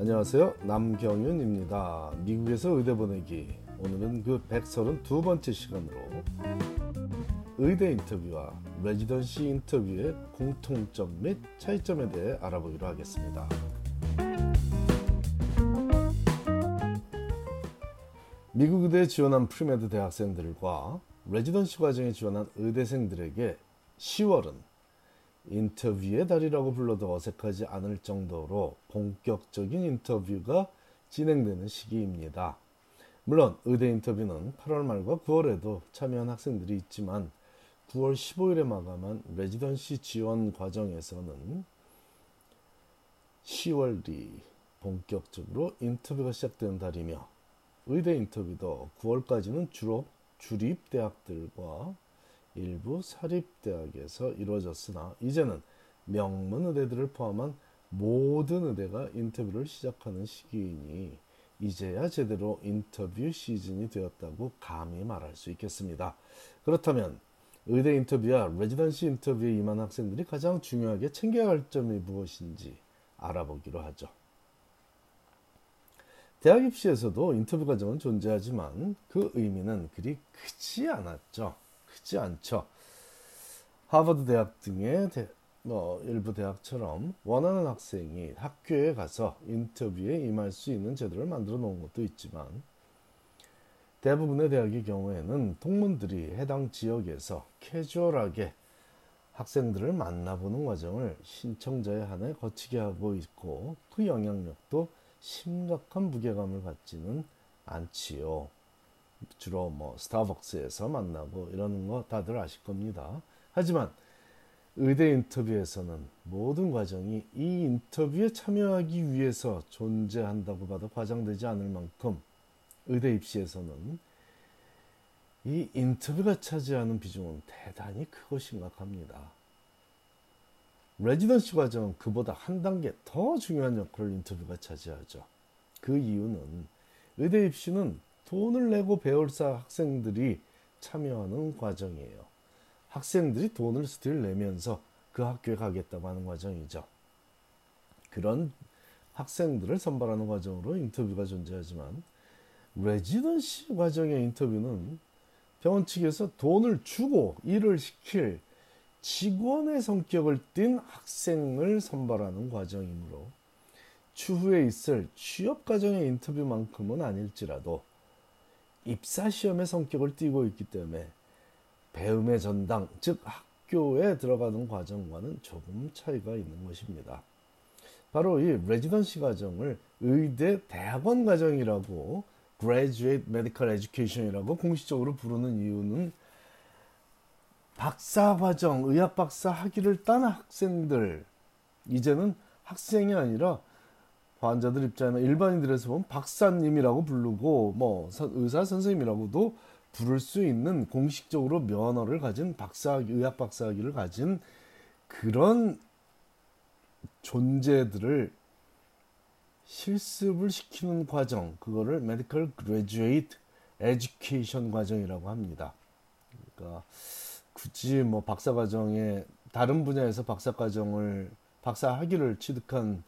안녕하세요. 남경윤입니다. 미국에서 의대 보내기. 오늘은 그 132번째 시간으로 의대 인터뷰와 residency 인터뷰의 공통점 및 차이점에 대해 알아보기로 하겠습니다. 미국 의대에 지원한 premed 대학생들과 residency 과정에 지원한 의대생들에게 10월은 인터뷰의 달이라고 불러도 어색하지 않을 정도로 본격적인 인터뷰가 진행되는 시기입니다. 물론 의대 인터뷰는 8월 말과 9월에도 참여한 학생들이 있지만 9월 15일에 마감한 레지던시 지원 과정에서는 10월이 본격적으로 인터뷰가 시작되는 달이며 의대 인터뷰도 9월까지는 주로 주립 대학들과 일부 사립대학에서 이루어졌으나 이제는 명문 의대들을 포함한 모든 의대가 인터뷰를 시작하는 시기이니 이제야 제대로 인터뷰 시즌이 되었다고 감히 말할 수 있겠습니다. 그렇다면 의대 인터뷰와 레지던시 인터뷰에 임한 학생들이 가장 중요하게 챙겨야 할 점이 무엇인지 알아보기로 하죠. 대학 입시에서도 인터뷰 과정은 존재하지만 그 의미는 그리 크지 않았죠. 크지 않죠. 하버드 대학 등의 대, 뭐 일부 대학처럼 원하는 학생이 학교에 가서 인터뷰에 임할 수 있는 제도를 만들어 놓은 것도 있지만 대부분의 대학의 경우에는 동문들이 해당 지역에서 캐주얼하게 학생들을 만나보는 과정을 신청자에 한해 거치게 하고 있고 그 영향력도 심각한 무게감을 갖지는 않지요. 주로 뭐 스타벅스에서 만나고 이러는 거 다들 아실 겁니다. 하지만 의대 인터뷰에서는 모든 과정이 이 인터뷰에 참여하기 위해서 존재한다고 봐도 과장되지 않을 만큼 의대 입시에서는 이 인터뷰가 차지하는 비중은 대단히 크고 심각합니다. 레지던시 과정은 그보다 한 단계 더 중요한 역할을 인터뷰가 차지하죠. 그 이유는 의대 입시는 돈을 내고 배울 사 학생들이 참여하는 과정이에요. 학생들이 돈을 still 내면서 그 학교에 가겠다고 하는 과정이죠. 그런 학생들을 선발하는 과정으로 인터뷰가 존재하지만 residency 과정의 인터뷰는 병원 측에서 돈을 주고 일을 시킬 직원의 성격을 띤 학생을 선발하는 과정이므로 추후에 있을 취업 과정의 인터뷰만큼은 아닐지라도 입사 시험의 성격을 띠고 있기 때문에 배움의 전당, 즉 학교에 들어가는 과정과는 조금 차이가 있는 것입니다. 바로 이 레지던시 과정을 의대 대학원 과정이라고 Graduate Medical Education이라고 공식적으로 부르는 이유는 박사 과정, 의학 박사 학위를 딴 학생들 이제는 학생이 아니라 환자들 입장이나 일반인들에서 보면 박사님이라고 부르고 뭐 의사 선생님이라고도 부를 수 있는 공식적으로 면허를 가진 박사 의학 박사학위를 가진 그런 존재들을 실습을 시키는 과정 그거를 medical graduate education 과정이라고 합니다. 그러니까 굳이 뭐 박사 과정에 다른 분야에서 박사 과정을 박사 학위를 취득한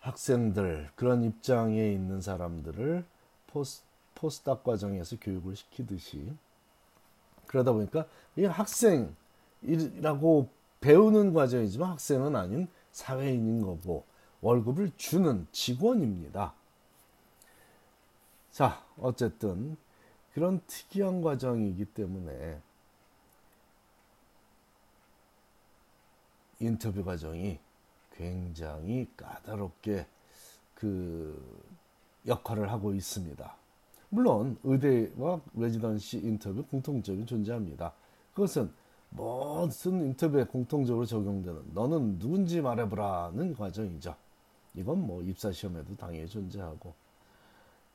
학생들 그런 입장에 있는 사람들을 포스, 포스닥 과정에서 교육을 시키듯이 그러다 보니까 이 학생이라고 배우는 과정이지만 학생은 아닌 사회인인 거고 월급을 주는 직원입니다. 자, 어쨌든 그런 특이한 과정이기 때문에 인터뷰 과정이 굉장히 까다롭게 그 역할을 하고 있습니다. 물론 의대와 레지던시 인터뷰 공통점이 존재합니다. 그것은 모든 인터뷰에 공통적으로 적용되는 너는 누군지 말해보라는 과정이죠. 이건 뭐 입사 시험에도 당연히 존재하고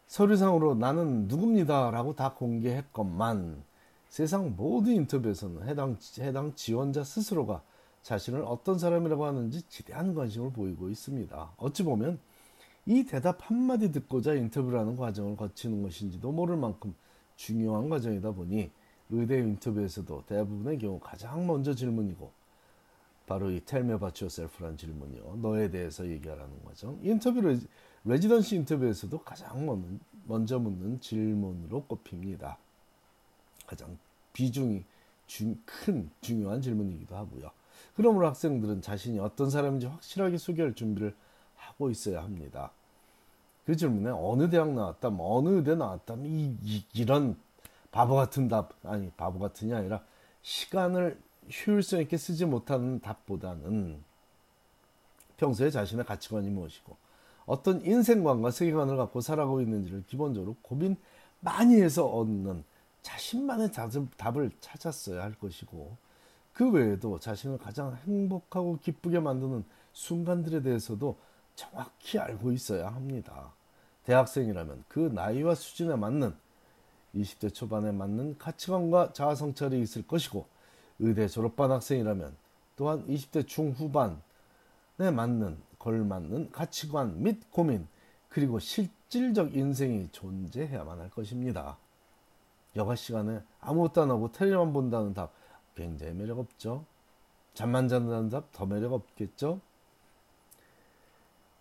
서류상으로 나는 누굽니다라고 다 공개했건만 세상 모든 인터뷰에서는 해당 해당 지원자 스스로가 자신을 어떤 사람이라고 하는지 지대한 관심을 보이고 있습니다. 어찌 보면 이 대답 한마디 듣고자 인터뷰를 하는 과정을 거치는 것인지도 모를 만큼 중요한 과정이다 보니 의대 인터뷰에서도 대부분의 경우 가장 먼저 질문이고 바로 이 Tell me about yourself라는 질문이요. 너에 대해서 얘기하라는 거죠. 인터뷰를 레지던시 인터뷰에서도 가장 먼저 묻는 질문으로 꼽힙니다. 가장 비중이 중, 큰 중요한 질문이기도 하고요. 그러므로 학생들은 자신이 어떤 사람인지 확실하게 소개할 준비를 하고 있어야 합니다. 그 질문에 어느 대학 나왔다, 어느 의대 나왔다, 이, 이, 이런 바보 같은 답, 아니 바보 같은이 아니라 시간을 효율성 있게 쓰지 못하는 답보다는 평소에 자신의 가치관이 무엇이고 어떤 인생관과 세계관을 갖고 살아가고 있는지를 기본적으로 고민 많이 해서 얻는 자신만의 답을 찾았어야 할 것이고 그 외에도 자신을 가장 행복하고 기쁘게 만드는 순간들에 대해서도 정확히 알고 있어야 합니다. 대학생이라면 그 나이와 수준에 맞는 20대 초반에 맞는 가치관과 자아 성찰이 있을 것이고 의대 졸업반 학생이라면 또한 20대 중후반에 맞는 걸맞는 가치관 및 고민 그리고 실질적 인생이 존재해야만 할 것입니다. 여가 시간에 아무것도 안 하고 텔레만 본다는 답 굉장히 매력 없죠. 잠만 잔다는 답더 매력 없겠죠.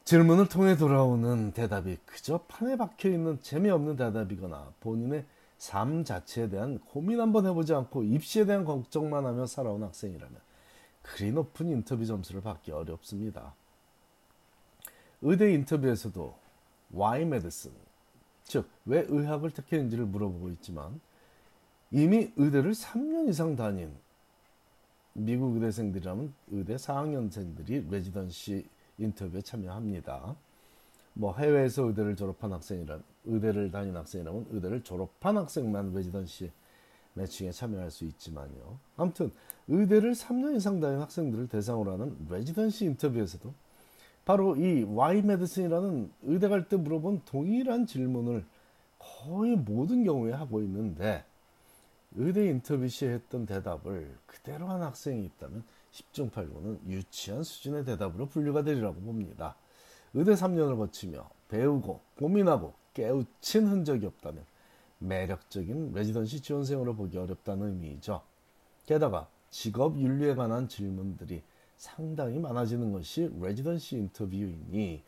질문을 통해 돌아오는 대답이 그저 판에 박혀 있는 재미없는 대답이거나 본인의 삶 자체에 대한 고민 한번 해보지 않고 입시에 대한 걱정만 하며 살아온 학생이라면 그리 높은 인터뷰 점수를 받기 어렵습니다. 의대 인터뷰에서도 why medicine, 즉 왜 의학을 택했는지를 물어보고 있지만 이미 의대를 3년 이상 다닌 미국 의대생들이라면 의대 4학년생들이 레지던시 인터뷰에 참여합니다. 뭐 해외에서 의대를 졸업한 학생이라 의대를 다닌 학생이라면 의대를 졸업한 학생만 residency matching에 참여할 수 있지만요. 아무튼 의대를 3년 이상 다닌 학생들을 대상으로 하는 residency 인터뷰에서도 바로 이 Y 메디슨이라는 의대 갈 때 물어본 동일한 질문을 거의 모든 경우에 하고 있는데 의대 인터뷰 시에 했던 대답을 그대로 한 학생이 있다면 10중 8구는 유치한 수준의 대답으로 분류가 되리라고 봅니다. 의대 3년을 거치며 배우고 고민하고 깨우친 흔적이 없다면 매력적인 레지던시 지원생으로 보기 어렵다는 의미이죠. 게다가 직업 윤리에 관한 질문들이 상당히 많아지는 것이 레지던시 인터뷰이니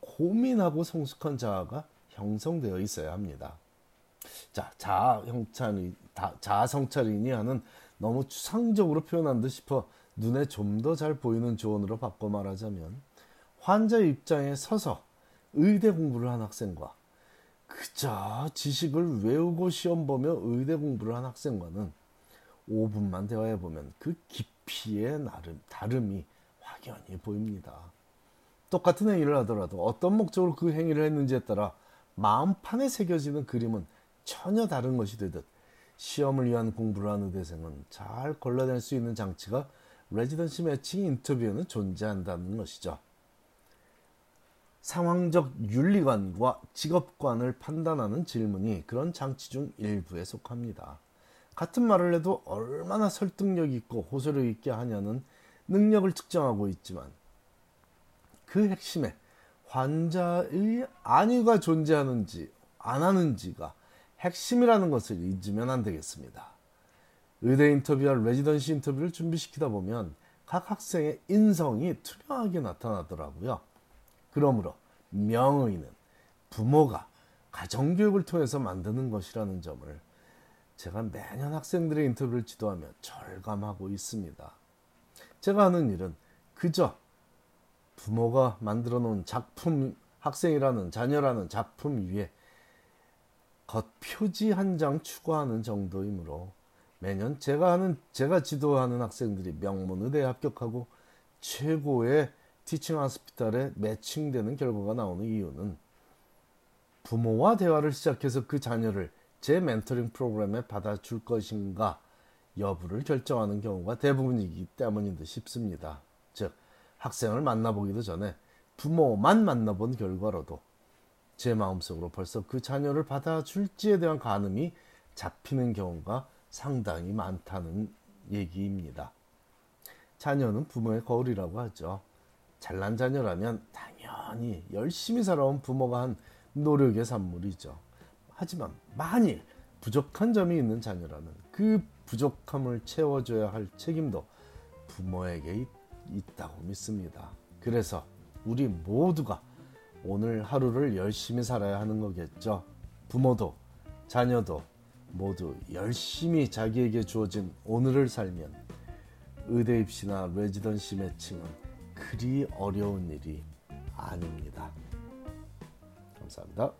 고민하고 성숙한 자아가 형성되어 있어야 합니다. 자, 자아 형찬이 자아 성찰이니 하는 너무 추상적으로 표현한 듯 싶어 눈에 좀 더 잘 보이는 조언으로 바꿔 말하자면 환자의 입장에 서서 의대 공부를 한 학생과 그저 지식을 외우고 시험 보며 의대 공부를 한 학생과는 5분만 대화해 보면 그 깊이의 나름 다름이 확연히 보입니다. 똑같은 행위를 하더라도 어떤 목적으로 그 행위를 했는지에 따라 마음판에 새겨지는 그림은 전혀 다른 것이 되듯 시험을 위한 공부를 하는 의대생은 잘 걸러낼 수 있는 장치가 레지던시 매칭 인터뷰에는 존재한다는 것이죠. 상황적 윤리관과 직업관을 판단하는 질문이 그런 장치 중 일부에 속합니다. 같은 말을 해도 얼마나 설득력 있고 호소력 있게 하냐는 능력을 측정하고 있지만 그 핵심에 환자의 안위가 존재하는지 안 하는지가 핵심이라는 것을 잊으면 안 되겠습니다. 의대 인터뷰와 레지던시 인터뷰를 준비시키다 보면 각 학생의 인성이 투명하게 나타나더라고요. 그러므로 명의는 부모가 가정교육을 통해서 만드는 것이라는 점을 제가 매년 학생들의 인터뷰를 지도하며 절감하고 있습니다. 제가 하는 일은 그저 부모가 만들어 놓은 작품, 학생이라는 자녀라는 작품 위에 겉표지 한 장 추가하는 정도이므로 매년 제가 하는 제가 지도하는 학생들이 명문 의대에 합격하고 최고의 티칭 하스피탈에 매칭되는 결과가 나오는 이유는 부모와 대화를 시작해서 그 자녀를 제 멘토링 프로그램에 받아줄 것인가 여부를 결정하는 경우가 대부분이기 때문인 듯 싶습니다. 즉, 학생을 만나보기도 전에 부모만 만나본 결과로도 제 마음속으로 벌써 그 자녀를 받아줄지에 대한 가늠이 잡히는 경우가 상당히 많다는 얘기입니다. 자녀는 부모의 거울이라고 하죠. 잘난 자녀라면 당연히 열심히 살아온 부모가 한 노력의 산물이죠. 하지만 만일 부족한 점이 있는 자녀라면 그 부족함을 채워줘야 할 책임도 부모에게 있다고 믿습니다. 그래서 우리 모두가 오늘 하루를 열심히 살아야 하는 거겠죠. 부모도 자녀도 모두 열심히 자기에게 주어진 오늘을 살면 의대 입시나 레지던시 매칭은 그리 어려운 일이 아닙니다. 감사합니다.